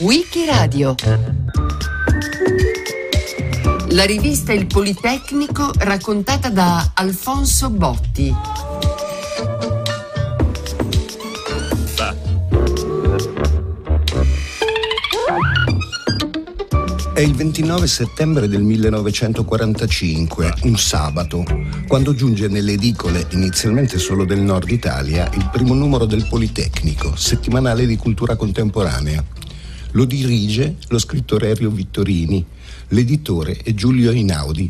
Wikiradio. La rivista Il Politecnico raccontata da Alfonso Botti il 29 settembre del 1945, un sabato, quando giunge nelle edicole, inizialmente solo del nord Italia, il primo numero del Politecnico, settimanale di cultura contemporanea. Lo dirige lo scrittore Erio Vittorini, l'editore è Giulio Inaudi.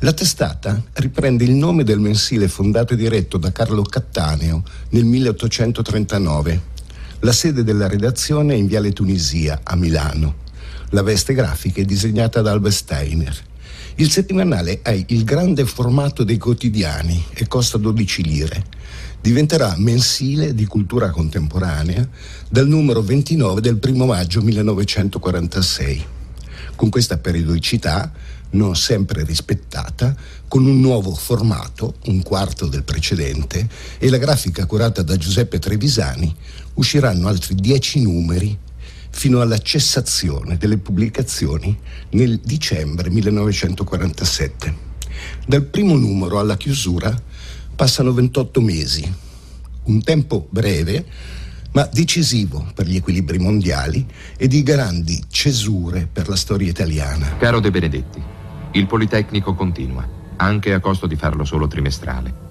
La testata riprende il nome del mensile fondato e diretto da Carlo Cattaneo nel 1839. La sede della redazione è in Viale Tunisia, a Milano. La veste grafica è disegnata da Alba Steiner. Il settimanale ha il grande formato dei quotidiani e costa 12 lire. Diventerà mensile di cultura contemporanea dal numero 29 del 1 maggio 1946. Con questa periodicità, non sempre rispettata, con un nuovo formato, un quarto del precedente, e la grafica curata da Giuseppe Trevisani, usciranno altri 10 numeri fino alla cessazione delle pubblicazioni nel dicembre 1947. Dal primo numero alla chiusura passano 28 mesi, un tempo breve ma decisivo per gli equilibri mondiali e di grandi cesure per la storia italiana. Caro De Benedetti, il Politecnico continua, anche a costo di farlo solo trimestrale.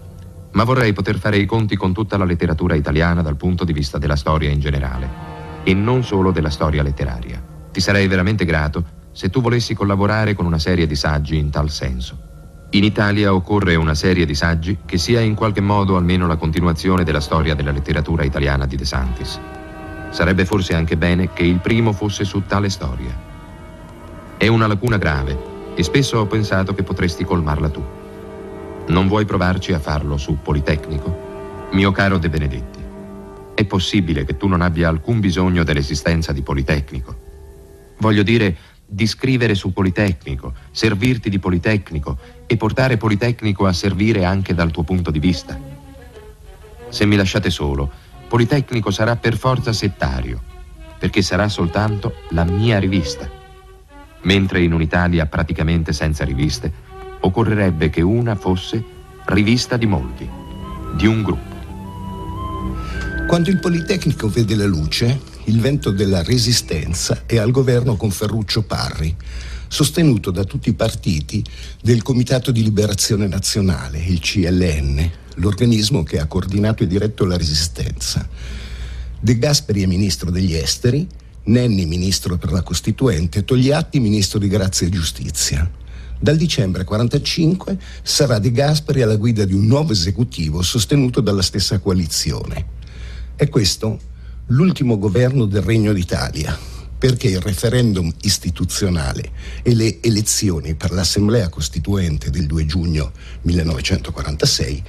Ma vorrei poter fare i conti con tutta la letteratura italiana dal punto di vista della storia in generale e non solo della storia letteraria. Ti sarei veramente grato se tu volessi collaborare con una serie di saggi in tal senso. In Italia occorre una serie di saggi che sia in qualche modo almeno la continuazione della storia della letteratura italiana di De Santis. Sarebbe forse anche bene che il primo fosse su tale storia. È una lacuna grave e spesso ho pensato che potresti colmarla tu. Non vuoi provarci a farlo su Politecnico? Mio caro De Benedetti. È possibile che tu non abbia alcun bisogno dell'esistenza di Politecnico. Voglio dire, di scrivere su Politecnico, servirti di Politecnico e portare Politecnico a servire anche dal tuo punto di vista. Se mi lasciate solo, Politecnico sarà per forza settario, perché sarà soltanto la mia rivista. Mentre in un'Italia praticamente senza riviste, occorrerebbe che una fosse rivista di molti, di un gruppo. Quando il Politecnico vede la luce, il vento della resistenza è al governo con Ferruccio Parri, sostenuto da tutti i partiti del Comitato di Liberazione Nazionale, il CLN, l'organismo che ha coordinato e diretto la resistenza. De Gasperi è ministro degli esteri, Nenni ministro per la Costituente, Togliatti ministro di Grazia e Giustizia. Dal dicembre 1945 sarà De Gasperi alla guida di un nuovo esecutivo sostenuto dalla stessa coalizione. È questo l'ultimo governo del Regno d'Italia, perché il referendum istituzionale e le elezioni per l'Assemblea Costituente del 2 giugno 1946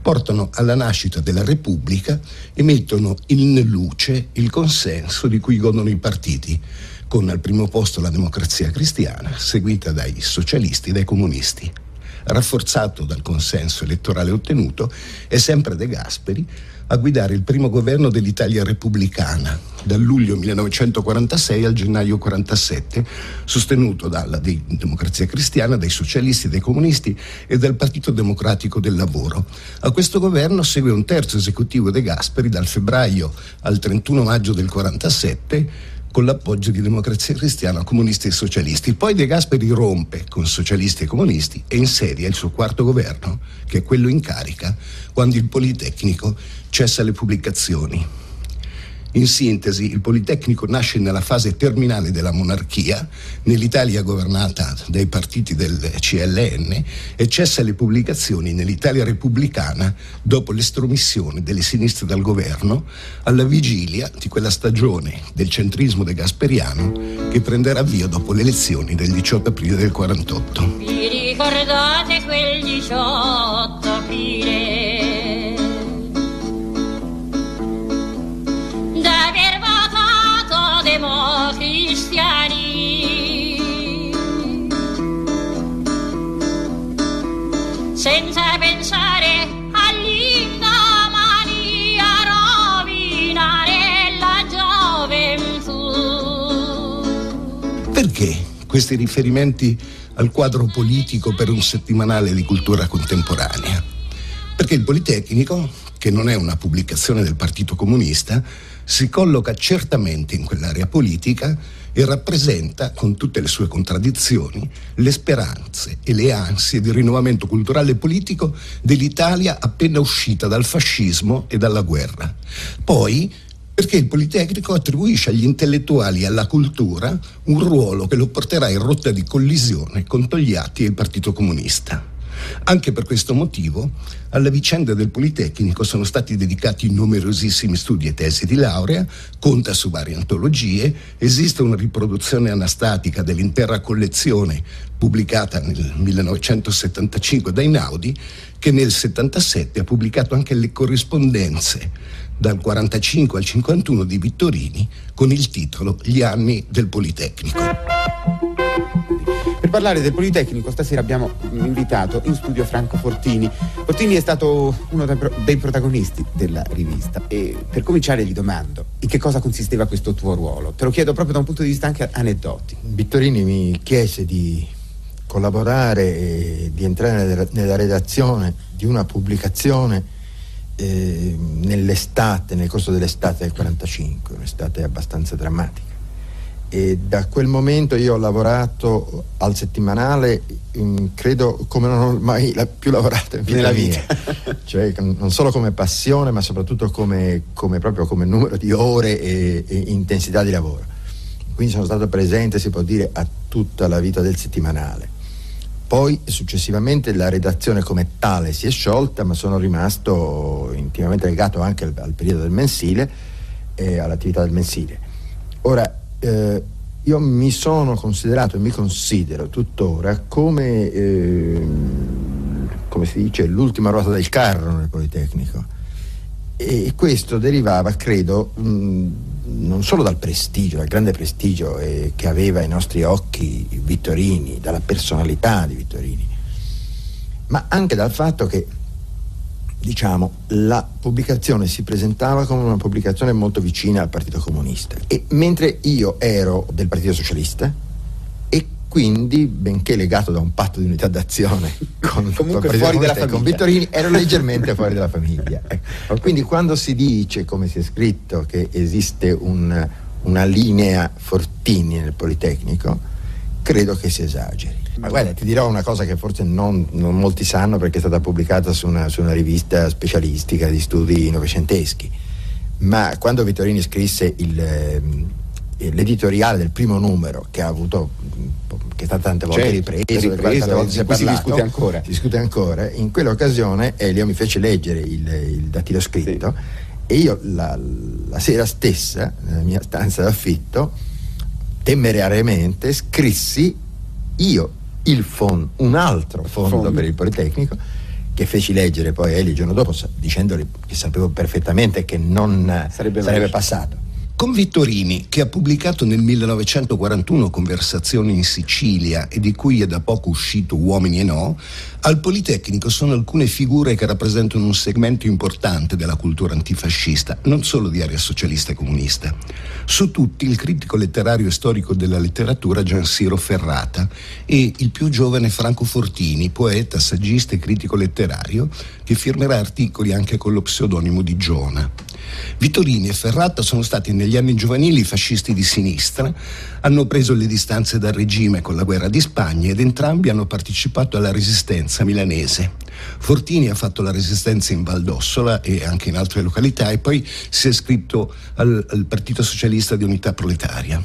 portano alla nascita della Repubblica e mettono in luce il consenso di cui godono i partiti, con al primo posto la democrazia cristiana, seguita dai socialisti e dai comunisti. Rafforzato dal consenso elettorale ottenuto, è sempre De Gasperi a guidare il primo governo dell'Italia repubblicana dal luglio 1946 al gennaio 1947, sostenuto dalla Democrazia Cristiana, dai socialisti, dai comunisti e dal Partito Democratico del Lavoro. A questo governo segue un terzo esecutivo De Gasperi dal febbraio al 31 maggio del 1947 con l'appoggio di Democrazia Cristiana, comunisti e socialisti. Poi De Gasperi rompe con socialisti e comunisti e insedia il suo quarto governo, che è quello in carica, quando il Politecnico cessa le pubblicazioni. In sintesi, il Politecnico nasce nella fase terminale della monarchia, nell'Italia governata dai partiti del CLN, e cessa le pubblicazioni nell'Italia repubblicana dopo l'estromissione delle sinistre dal governo, alla vigilia di quella stagione del centrismo de Gasperiano che prenderà avvio dopo le elezioni del 18 aprile del 48. Vi ricordate quel 18 questi riferimenti al quadro politico per un settimanale di cultura contemporanea. Perché il Politecnico, che non è una pubblicazione del Partito Comunista, si colloca certamente in quell'area politica e rappresenta, con tutte le sue contraddizioni, le speranze e le ansie di rinnovamento culturale e politico dell'Italia appena uscita dal fascismo e dalla guerra. Poi, perché il Politecnico attribuisce agli intellettuali e alla cultura un ruolo che lo porterà in rotta di collisione con Togliatti e il Partito Comunista. Anche per questo motivo alla vicenda del Politecnico sono stati dedicati numerosissimi studi e tesi di laurea, conta su varie antologie, esiste una riproduzione anastatica dell'intera collezione pubblicata nel 1975 da Inaudi, che nel 1977 ha pubblicato anche le corrispondenze dal 45 al 51 di Vittorini con il titolo Gli anni del Politecnico. Per parlare del Politecnico stasera abbiamo invitato in studio Franco Fortini. Fortini è stato uno dei protagonisti della rivista e per cominciare gli domando in che cosa consisteva questo tuo ruolo. Te lo chiedo proprio da un punto di vista anche aneddoti. Vittorini mi chiese di collaborare e di entrare nella redazione di una pubblicazione eh, nell'estate, nel corso dell'estate del 45, un'estate abbastanza drammatica. E da quel momento io ho lavorato al settimanale in, credo come non ho mai più lavorato vita Nella mia. cioè non solo come passione ma soprattutto come, come, proprio come numero di ore e, e, intensità di lavoro. Quindi sono stato presente si può dire a tutta la vita del settimanale poi successivamente la redazione come tale si è sciolta ma sono rimasto intimamente legato anche al, al periodo del mensile e all'attività del mensile ora eh, io mi sono considerato e mi considero tuttora come, eh, come si dice, l'ultima ruota del carro nel Politecnico. E questo derivava, credo, mh, non solo dal prestigio, dal grande prestigio eh, che aveva ai nostri occhi Vittorini, dalla personalità di Vittorini, ma anche dal fatto che diciamo, la pubblicazione si presentava come una pubblicazione molto vicina al Partito Comunista. E mentre io ero del Partito Socialista quindi, benché legato da un patto di unità d'azione con, Comunque fuori dalla con Vittorini, ero leggermente fuori dalla famiglia. Ecco. Quindi quando si dice, come si è scritto, che esiste un, una linea Fortini nel Politecnico, credo che si esageri. Ma guarda, ti dirò una cosa che forse non, non molti sanno perché è stata pubblicata su una, su una, rivista specialistica di studi novecenteschi. Ma quando Vittorini scrisse il, eh, l'editoriale del primo numero che ha avuto che è stato tante volte certo, ripreso, ripreso tante volte si, parlato, si discute ancora. Si discute ancora. In quell'occasione Elio mi fece leggere il, il dattilo scritto sì. e io la, la sera stessa, nella mia stanza d'affitto, temerariamente scrissi io il fondo, un altro fondo, fondo, per il Politecnico che feci leggere poi a Eli il giorno dopo dicendogli che sapevo perfettamente che non sarebbe, sarebbe passato. Con Vittorini, che ha pubblicato nel 1941 Conversazioni in Sicilia e di cui è da poco uscito Uomini e No, al Politecnico sono alcune figure che rappresentano un segmento importante della cultura antifascista, non solo di area socialista e comunista. Su tutti il critico letterario e storico della letteratura Gian Siro Ferrata e il più giovane Franco Fortini, poeta, saggista e critico letterario, che firmerà articoli anche con lo pseudonimo di Giona. Vittorini e Ferrata sono stati negli anni giovanili fascisti di sinistra, hanno preso le distanze dal regime con la guerra di Spagna ed entrambi hanno partecipato alla resistenza milanese. Fortini ha fatto la resistenza in Valdossola e anche in altre località e poi si è iscritto al, al Partito Socialista di Unità Proletaria.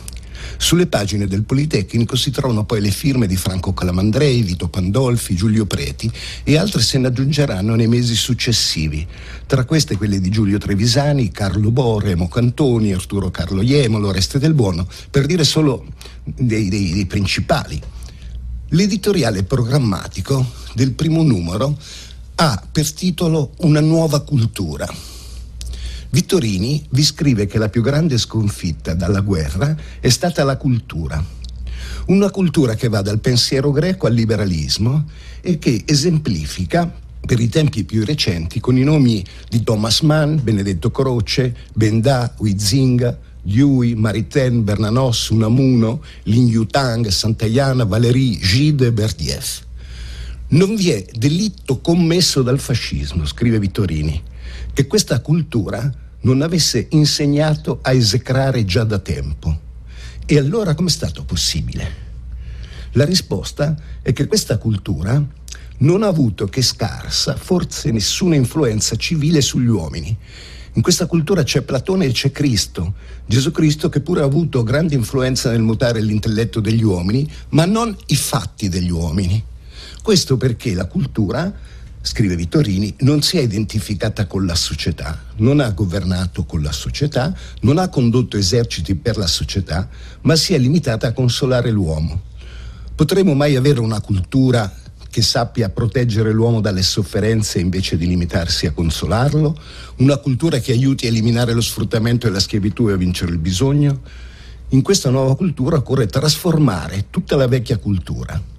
Sulle pagine del Politecnico si trovano poi le firme di Franco Calamandrei, Vito Pandolfi, Giulio Preti e altre se ne aggiungeranno nei mesi successivi. Tra queste quelle di Giulio Trevisani, Carlo Bo, Remo Cantoni, Arturo Carlo Iemolo, Reste del Buono, per dire solo dei, dei, dei principali. L'editoriale programmatico del primo numero ha per titolo Una nuova cultura Vittorini vi scrive che la più grande sconfitta dalla guerra è stata la cultura. Una cultura che va dal pensiero greco al liberalismo e che esemplifica per i tempi più recenti con i nomi di Thomas Mann, Benedetto Croce, Bendà, Huizinga, Dewey, Maritain, Bernanos, Unamuno, Lin Yutang, Santayana, Valéry, Gide e Berdiev. Non vi è delitto commesso dal fascismo, scrive Vittorini, che questa cultura non avesse insegnato a esecrare già da tempo. E allora com'è stato possibile? La risposta è che questa cultura non ha avuto che scarsa, forse nessuna influenza civile sugli uomini. In questa cultura c'è Platone e c'è Cristo, Gesù Cristo che pure ha avuto grande influenza nel mutare l'intelletto degli uomini, ma non i fatti degli uomini. Questo perché la cultura, scrive Vittorini, non si è identificata con la società, non ha governato con la società, non ha condotto eserciti per la società, ma si è limitata a consolare l'uomo. Potremo mai avere una cultura che sappia proteggere l'uomo dalle sofferenze invece di limitarsi a consolarlo, una cultura che aiuti a eliminare lo sfruttamento e la schiavitù e a vincere il bisogno. In questa nuova cultura occorre trasformare tutta la vecchia cultura.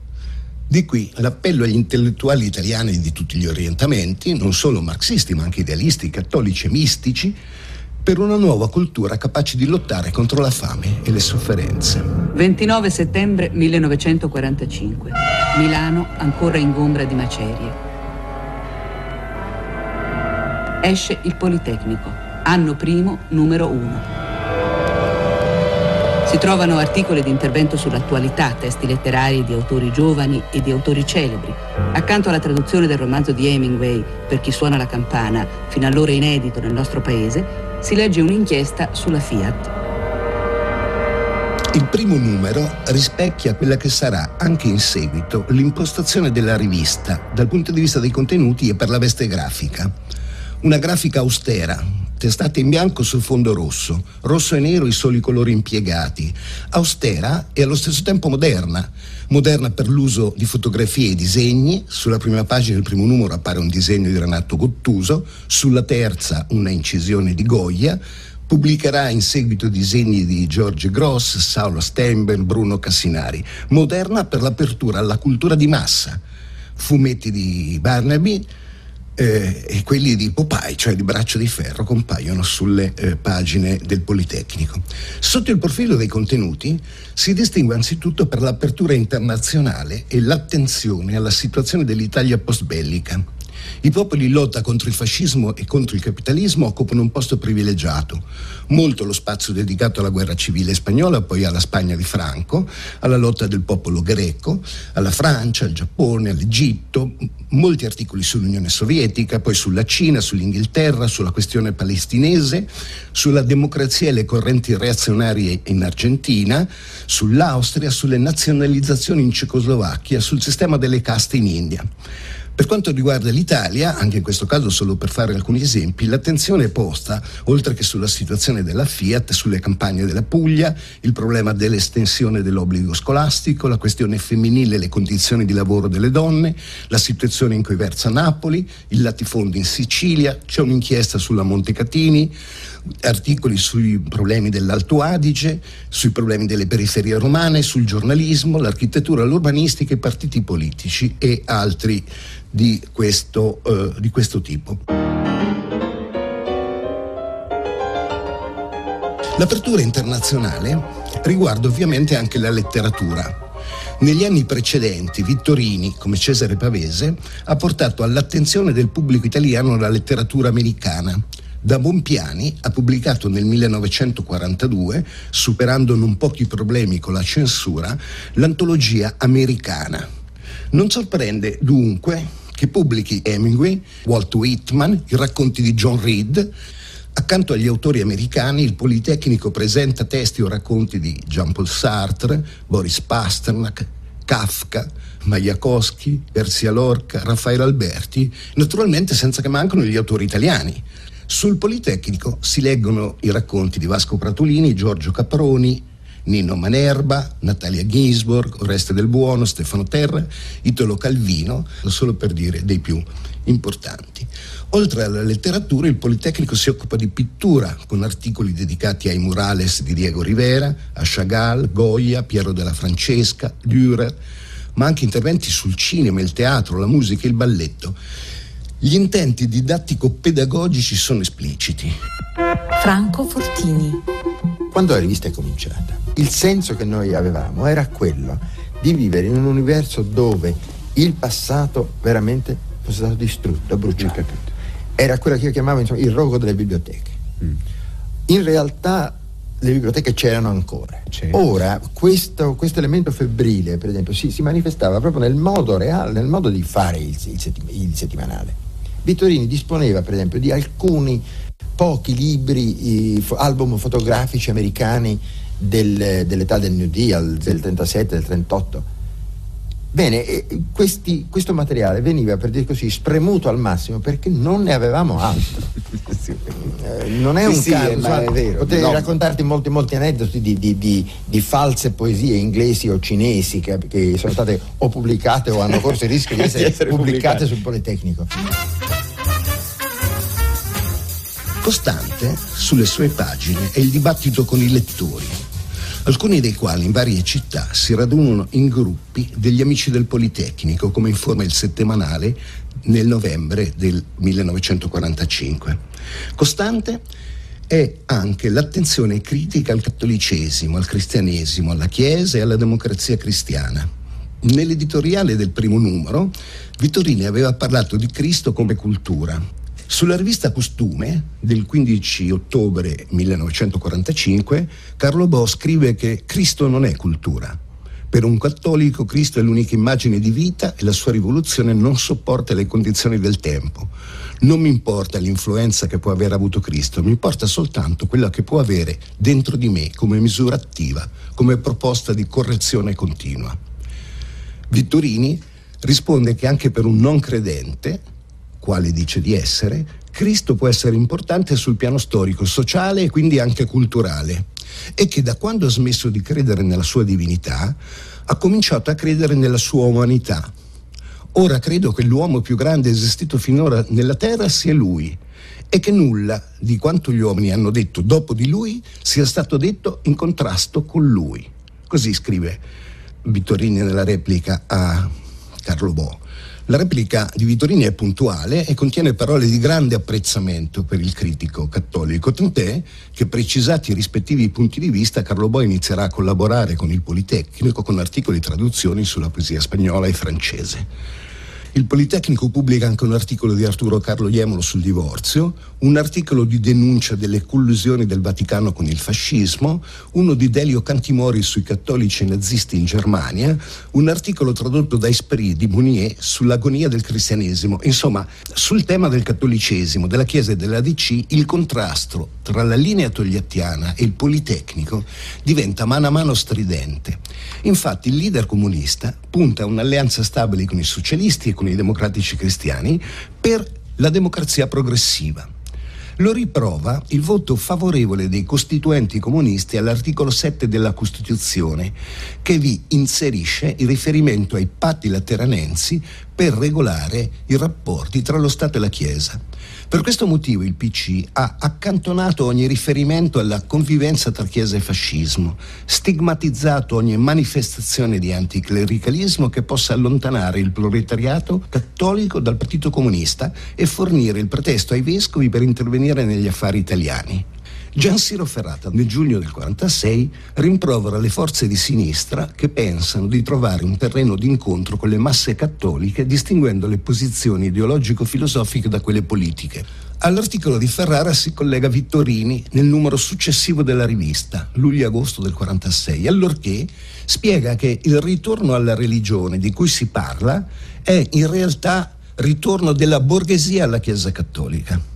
Di qui l'appello agli intellettuali italiani di tutti gli orientamenti, non solo marxisti ma anche idealisti, cattolici e mistici, per una nuova cultura capace di lottare contro la fame e le sofferenze. 29 settembre 1945. Milano ancora ingombra di macerie. Esce il Politecnico, anno primo, numero 1. Si trovano articoli di intervento sull'attualità, testi letterari di autori giovani e di autori celebri. Accanto alla traduzione del romanzo di Hemingway, Per chi suona la campana, fino allora inedito nel nostro paese, si legge un'inchiesta sulla Fiat. Il primo numero rispecchia quella che sarà anche in seguito l'impostazione della rivista dal punto di vista dei contenuti e per la veste grafica. Una grafica austera, testate in bianco sul fondo rosso, rosso e nero i soli colori impiegati, austera e allo stesso tempo moderna, moderna per l'uso di fotografie e disegni, sulla prima pagina del primo numero appare un disegno di Renato Gottuso, sulla terza una incisione di Goya, pubblicherà in seguito disegni di George Gross, Saulo Steinberg, Bruno Cassinari, moderna per l'apertura alla cultura di massa, fumetti di Barnaby, eh, e quelli di Popeye, cioè di Braccio di Ferro, compaiono sulle eh, pagine del Politecnico. Sotto il profilo dei contenuti si distingue anzitutto per l'apertura internazionale e l'attenzione alla situazione dell'Italia post-bellica. I popoli in lotta contro il fascismo e contro il capitalismo occupano un posto privilegiato. Molto lo spazio dedicato alla guerra civile spagnola, poi alla Spagna di Franco, alla lotta del popolo greco, alla Francia, al Giappone, all'Egitto, molti articoli sull'Unione Sovietica, poi sulla Cina, sull'Inghilterra, sulla questione palestinese, sulla democrazia e le correnti reazionarie in Argentina, sull'Austria, sulle nazionalizzazioni in Cecoslovacchia, sul sistema delle caste in India. Per quanto riguarda l'Italia, anche in questo caso solo per fare alcuni esempi, l'attenzione è posta, oltre che sulla situazione della Fiat, sulle campagne della Puglia, il problema dell'estensione dell'obbligo scolastico, la questione femminile e le condizioni di lavoro delle donne, la situazione in cui versa Napoli, il latifondo in Sicilia, c'è un'inchiesta sulla Montecatini, articoli sui problemi dell'Alto Adige, sui problemi delle periferie romane, sul giornalismo, l'architettura, l'urbanistica, i partiti politici e altri di questo, uh, di questo tipo. L'apertura internazionale riguarda ovviamente anche la letteratura. Negli anni precedenti Vittorini, come Cesare Pavese, ha portato all'attenzione del pubblico italiano la letteratura americana. Da Bompiani ha pubblicato nel 1942, superando non pochi problemi con la censura, l'antologia americana. Non sorprende dunque che pubblichi Hemingway, Walt Whitman, i racconti di John Reed. Accanto agli autori americani, il Politecnico presenta testi o racconti di Jean-Paul Sartre, Boris Pasternak, Kafka, Majakowski, Persia Lorca, Raffaele Alberti, naturalmente senza che mancano gli autori italiani. Sul Politecnico si leggono i racconti di Vasco Pratolini, Giorgio Caproni, Nino Manerba, Natalia Ginsborg, Oreste del Buono, Stefano Terra, Italo Calvino, solo per dire dei più importanti. Oltre alla letteratura, il Politecnico si occupa di pittura, con articoli dedicati ai murales di Diego Rivera, a Chagall, Goya, Piero della Francesca, Dürer, ma anche interventi sul cinema, il teatro, la musica e il balletto. Gli intenti didattico-pedagogici sono espliciti. Franco Fortini quando la rivista è cominciata, il senso che noi avevamo era quello di vivere in un universo dove il passato veramente fosse stato distrutto, bruciato. Era quello che io chiamavo insomma, il rogo delle biblioteche. Mm. In realtà le biblioteche c'erano ancora. C'era. Ora questo, questo, elemento febbrile, per esempio, si, si, manifestava proprio nel modo reale, nel modo di fare il, il, settim- il settimanale. Vittorini disponeva, per esempio, di alcuni pochi libri, album fotografici americani del, dell'età del New Deal, del 37, del 38 Bene, questi, questo materiale veniva, per dire così, spremuto al massimo perché non ne avevamo altro. sì. eh, non è un sì, caso, ma è vero. Potrei no. raccontarti molti, molti aneddoti di, di, di, di, false poesie inglesi o cinesi che, che, sono state o pubblicate o hanno corso il rischio di essere, essere pubblicate, pubblicate sul Politecnico. Costante sulle sue pagine è il dibattito con i lettori alcuni dei quali in varie città si radunano in gruppi degli amici del Politecnico, come informa il settimanale nel novembre del 1945. Costante è anche l'attenzione critica al cattolicesimo, al cristianesimo, alla Chiesa e alla democrazia cristiana. Nell'editoriale del primo numero, Vittorini aveva parlato di Cristo come cultura, sulla rivista Costume del 15 ottobre 1945 Carlo Bo scrive che Cristo non è cultura. Per un cattolico Cristo è l'unica immagine di vita e la sua rivoluzione non sopporta le condizioni del tempo. Non mi importa l'influenza che può aver avuto Cristo, mi importa soltanto quella che può avere dentro di me come misura attiva, come proposta di correzione continua. Vittorini risponde che anche per un non credente quale dice di essere, Cristo può essere importante sul piano storico, sociale e quindi anche culturale e che da quando ha smesso di credere nella sua divinità ha cominciato a credere nella sua umanità. Ora credo che l'uomo più grande esistito finora nella terra sia lui e che nulla di quanto gli uomini hanno detto dopo di lui sia stato detto in contrasto con lui. Così scrive Vittorini nella replica a Carlo Bo. La replica di Vittorini è puntuale e contiene parole di grande apprezzamento per il critico cattolico, tant'è che precisati i rispettivi punti di vista Carlo Bo inizierà a collaborare con il Politecnico con articoli e traduzioni sulla poesia spagnola e francese. Il Politecnico pubblica anche un articolo di Arturo Carlo Iemolo sul divorzio, un articolo di denuncia delle collusioni del Vaticano con il fascismo, uno di Delio Cantimori sui cattolici nazisti in Germania, un articolo tradotto da Esprit di Mounier sull'agonia del cristianesimo. Insomma, sul tema del cattolicesimo, della Chiesa e della DC, il contrasto tra la linea togliattiana e il Politecnico diventa mano a mano stridente. Infatti il leader comunista punta a un'alleanza stabile con i socialisti e con i democratici cristiani per la democrazia progressiva. Lo riprova il voto favorevole dei costituenti comunisti all'articolo 7 della Costituzione, che vi inserisce il riferimento ai patti lateranensi per regolare i rapporti tra lo Stato e la Chiesa. Per questo motivo il PC ha accantonato ogni riferimento alla convivenza tra Chiesa e fascismo, stigmatizzato ogni manifestazione di anticlericalismo che possa allontanare il proletariato cattolico dal Partito Comunista e fornire il pretesto ai vescovi per intervenire negli affari italiani. Gian Siro Ferrata nel giugno del 1946 rimprovera le forze di sinistra che pensano di trovare un terreno d'incontro con le masse cattoliche distinguendo le posizioni ideologico-filosofiche da quelle politiche. All'articolo di Ferrara si collega Vittorini nel numero successivo della rivista, luglio-agosto del 1946, allorché spiega che il ritorno alla religione di cui si parla è in realtà ritorno della borghesia alla Chiesa cattolica.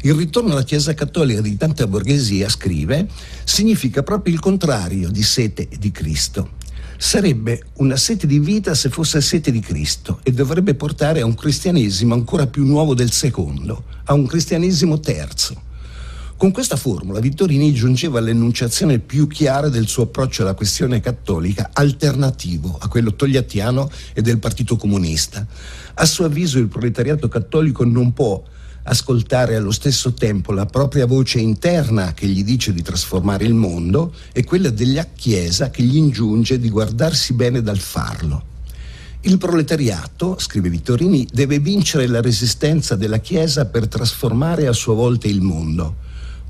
Il ritorno alla Chiesa Cattolica di tanta borghesia, scrive, significa proprio il contrario di sete di Cristo. Sarebbe una sete di vita se fosse sete di Cristo e dovrebbe portare a un cristianesimo ancora più nuovo del secondo, a un cristianesimo terzo. Con questa formula Vittorini giungeva all'enunciazione più chiara del suo approccio alla questione cattolica, alternativo a quello togliattiano e del Partito Comunista. A suo avviso il proletariato cattolico non può ascoltare allo stesso tempo la propria voce interna che gli dice di trasformare il mondo e quella della Chiesa che gli ingiunge di guardarsi bene dal farlo. Il proletariato, scrive Vittorini, deve vincere la resistenza della Chiesa per trasformare a sua volta il mondo.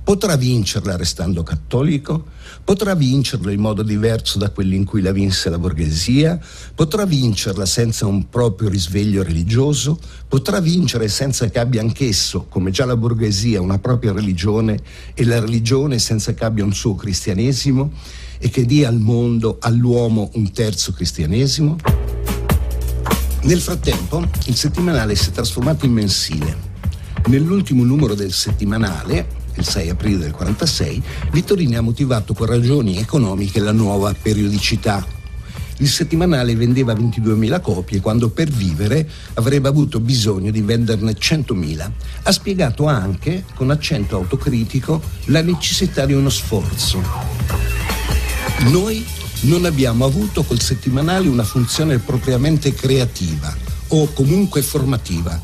Potrà vincerla restando cattolico? Potrà vincerla in modo diverso da quello in cui la vinse la borghesia? Potrà vincerla senza un proprio risveglio religioso? Potrà vincere senza che abbia anch'esso, come già la borghesia, una propria religione e la religione senza che abbia un suo cristianesimo e che dia al mondo, all'uomo, un terzo cristianesimo? Nel frattempo il settimanale si è trasformato in mensile. Nell'ultimo numero del settimanale, il 6 aprile del 46, Vittorini ha motivato con ragioni economiche la nuova periodicità. Il settimanale vendeva 22.000 copie quando per vivere avrebbe avuto bisogno di venderne 100.000. Ha spiegato anche, con accento autocritico, la necessità di uno sforzo. Noi non abbiamo avuto col settimanale una funzione propriamente creativa o comunque formativa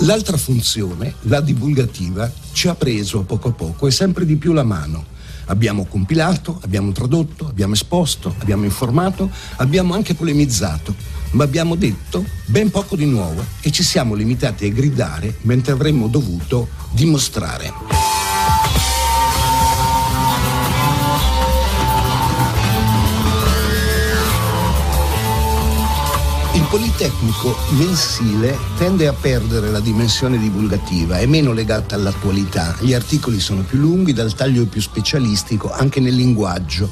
L'altra funzione, la divulgativa, ci ha preso a poco a poco e sempre di più la mano. Abbiamo compilato, abbiamo tradotto, abbiamo esposto, abbiamo informato, abbiamo anche polemizzato, ma abbiamo detto ben poco di nuovo e ci siamo limitati a gridare mentre avremmo dovuto dimostrare. Il Politecnico mensile tende a perdere la dimensione divulgativa, è meno legata all'attualità, gli articoli sono più lunghi, dal taglio più specialistico, anche nel linguaggio.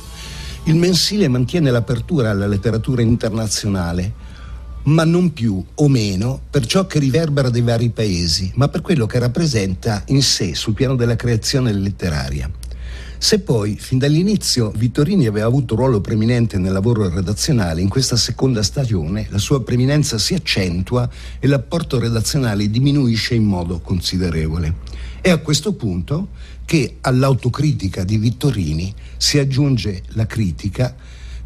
Il mensile mantiene l'apertura alla letteratura internazionale, ma non più o meno per ciò che riverbera dei vari paesi, ma per quello che rappresenta in sé sul piano della creazione letteraria. Se poi, fin dall'inizio, Vittorini aveva avuto un ruolo preminente nel lavoro redazionale, in questa seconda stagione la sua preminenza si accentua e l'apporto redazionale diminuisce in modo considerevole. È a questo punto che all'autocritica di Vittorini si aggiunge la critica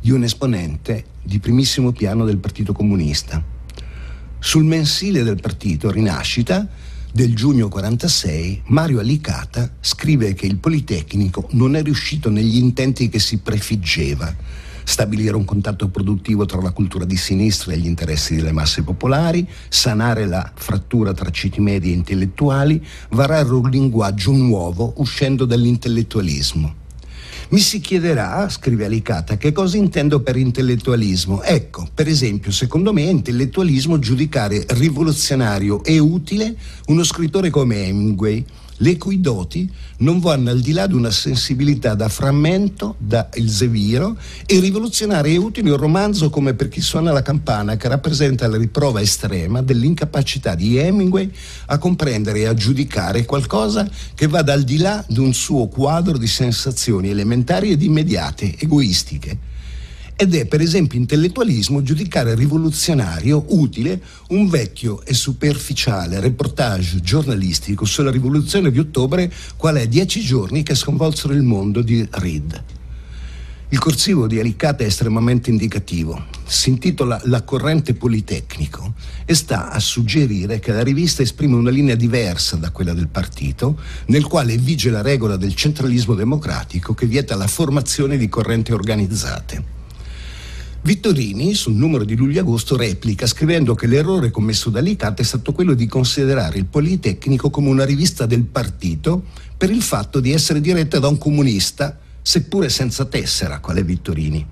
di un esponente di primissimo piano del Partito Comunista. Sul mensile del partito Rinascita del giugno 46, Mario Alicata scrive che il Politecnico non è riuscito negli intenti che si prefiggeva. Stabilire un contatto produttivo tra la cultura di sinistra e gli interessi delle masse popolari, sanare la frattura tra ceti medi e intellettuali, varare un linguaggio nuovo uscendo dall'intellettualismo. Mi si chiederà, scrive Alicata, che cosa intendo per intellettualismo. Ecco, per esempio, secondo me è intellettualismo giudicare rivoluzionario e utile uno scrittore come Hemingway le cui doti non vanno al di là di una sensibilità da frammento, da Elzeviro, e rivoluzionare e utile un romanzo come Per chi suona la campana, che rappresenta la riprova estrema dell'incapacità di Hemingway a comprendere e a giudicare qualcosa che vada al di là di un suo quadro di sensazioni elementari ed immediate, egoistiche ed è per esempio intellettualismo giudicare rivoluzionario utile un vecchio e superficiale reportage giornalistico sulla rivoluzione di ottobre qual è Dieci giorni che sconvolsero il mondo di Reed. Il corsivo di Alicata è estremamente indicativo. Si intitola La corrente politecnico e sta a suggerire che la rivista esprime una linea diversa da quella del partito, nel quale vige la regola del centralismo democratico che vieta la formazione di correnti organizzate. Vittorini, sul numero di luglio-agosto, replica scrivendo che l'errore commesso da Licata è stato quello di considerare il Politecnico come una rivista del partito per il fatto di essere diretta da un comunista, seppure senza tessera, quale Vittorini.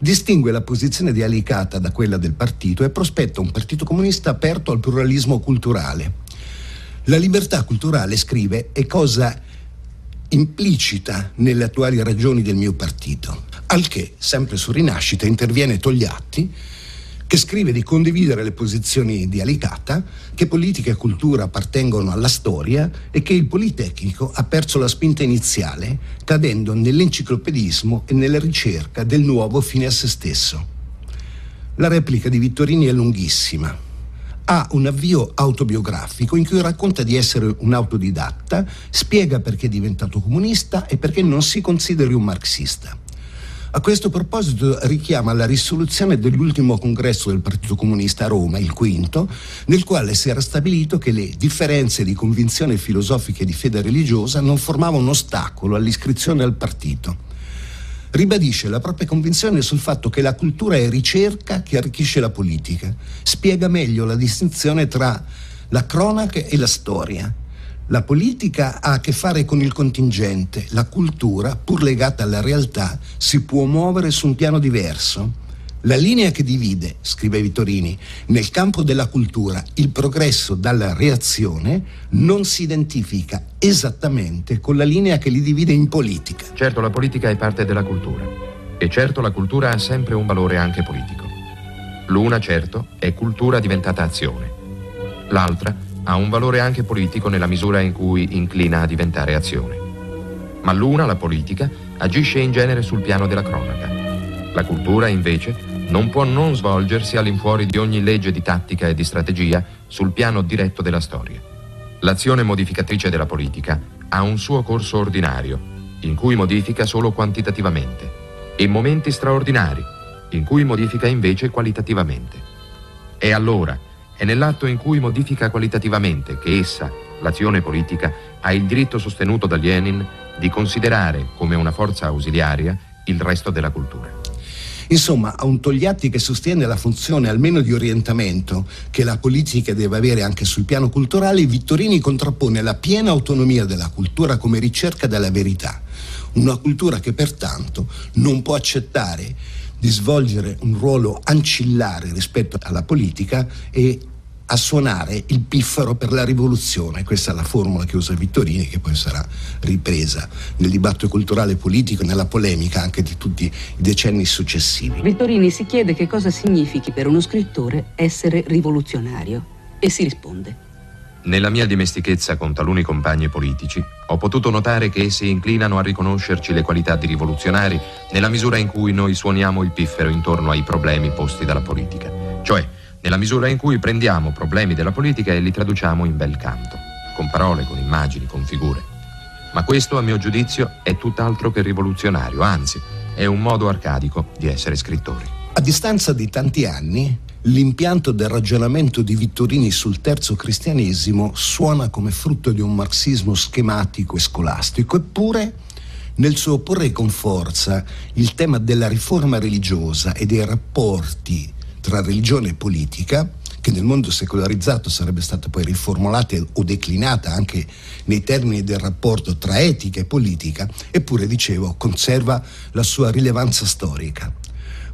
Distingue la posizione di Alicata da quella del partito e prospetta un partito comunista aperto al pluralismo culturale. La libertà culturale, scrive, è cosa implicita nelle attuali ragioni del mio partito. Al che, sempre su Rinascita, interviene Togliatti, che scrive di condividere le posizioni di Alicata, che politica e cultura appartengono alla storia e che il Politecnico ha perso la spinta iniziale, cadendo nell'enciclopedismo e nella ricerca del nuovo fine a se stesso. La replica di Vittorini è lunghissima. Ha un avvio autobiografico in cui racconta di essere un autodidatta, spiega perché è diventato comunista e perché non si consideri un marxista. A questo proposito richiama la risoluzione dell'ultimo congresso del Partito Comunista a Roma, il quinto, nel quale si era stabilito che le differenze di convinzione filosofica e di fede religiosa non formavano un ostacolo all'iscrizione al partito. Ribadisce la propria convinzione sul fatto che la cultura è ricerca che arricchisce la politica. Spiega meglio la distinzione tra la cronaca e la storia La politica ha a che fare con il contingente, la cultura, pur legata alla realtà, si può muovere su un piano diverso. La linea che divide, scrive Vittorini, nel campo della cultura il progresso dalla reazione non si identifica esattamente con la linea che li divide in politica. Certo, la politica è parte della cultura e certo la cultura ha sempre un valore anche politico. L'una, certo, è cultura diventata azione. L'altra ha un valore anche politico nella misura in cui inclina a diventare azione. Ma l'una, la politica, agisce in genere sul piano della cronaca. La cultura, invece, non può non svolgersi all'infuori di ogni legge di tattica e di strategia sul piano diretto della storia. L'azione modificatrice della politica ha un suo corso ordinario, in cui modifica solo quantitativamente, e momenti straordinari, in cui modifica invece qualitativamente. E allora, è nell'atto in cui modifica qualitativamente che essa, l'azione politica, ha il diritto sostenuto da Lenin di considerare come una forza ausiliaria il resto della cultura. Insomma, a un Togliatti che sostiene la funzione almeno di orientamento che la politica deve avere anche sul piano culturale, Vittorini contrappone la piena autonomia della cultura come ricerca della verità. Una cultura che pertanto non può accettare di svolgere un ruolo ancillare rispetto alla politica e a suonare il piffero per la rivoluzione. Questa è la formula che usa Vittorini, che poi sarà ripresa nel dibattito culturale e politico, nella polemica anche di tutti i decenni successivi. Vittorini si chiede che cosa significhi per uno scrittore essere rivoluzionario e si risponde. Nella mia dimestichezza con taluni compagni politici, ho potuto notare che essi inclinano a riconoscerci le qualità di rivoluzionari nella misura in cui noi suoniamo il piffero intorno ai problemi posti dalla politica. Cioè, nella misura in cui prendiamo problemi della politica e li traduciamo in bel canto, con parole, con immagini, con figure. Ma questo, a mio giudizio, è tutt'altro che rivoluzionario, anzi, è un modo arcadico di essere scrittori. A distanza di tanti anni, l'impianto del ragionamento di Vittorini sul terzo cristianesimo suona come frutto di un marxismo schematico e scolastico, eppure nel suo porre con forza il tema della riforma religiosa e dei rapporti tra religione e politica, che nel mondo secolarizzato sarebbe stata poi riformulata o declinata anche nei termini del rapporto tra etica e politica, eppure, dicevo, conserva la sua rilevanza storica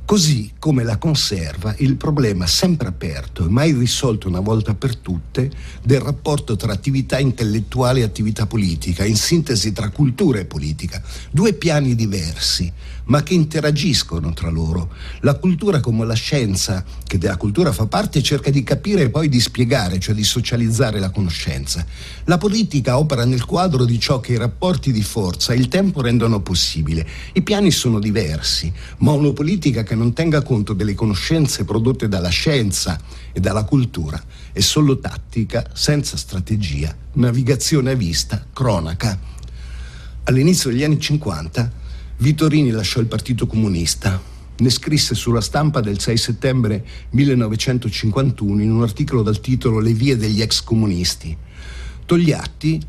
così come la conserva il problema sempre aperto e mai risolto una volta per tutte del rapporto tra attività intellettuale e attività politica, in sintesi tra cultura e politica, due piani diversi, ma che interagiscono tra loro. La cultura come la scienza, che della cultura fa parte, cerca di capire e poi di spiegare, cioè di socializzare la conoscenza. La politica opera nel quadro di ciò che i rapporti di forza e il tempo rendono possibile. I piani sono diversi, ma una politica che non tenga conto delle conoscenze prodotte dalla scienza e dalla cultura è solo tattica, senza strategia, navigazione a vista, cronaca. All'inizio degli anni 50 Vittorini lasciò il Partito Comunista. Ne scrisse sulla stampa del 6 settembre 1951 in un articolo dal titolo Le vie degli ex comunisti. Togliatti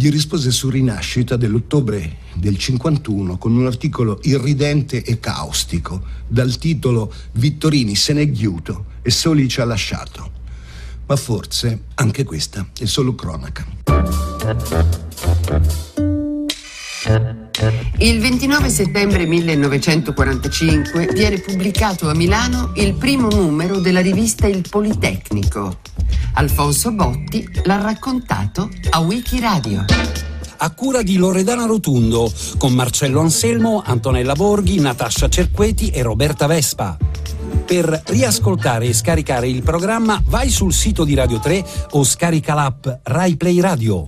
gli rispose su Rinascita dell'ottobre del 51 con un articolo irridente e caustico dal titolo Vittorini se n'è ghiuto e soli ci ha lasciato. Ma forse anche questa è solo cronaca. Il 29 settembre 1945 viene pubblicato a Milano il primo numero della rivista Il Politecnico. Alfonso Botti l'ha raccontato a Wikiradio. A cura di Loredana Rotundo, con Marcello Anselmo, Antonella Borghi, Natascia Cerqueti e Roberta Vespa. Per riascoltare e scaricare il programma vai sul sito di Radio 3 o scarica l'app Rai Play Radio.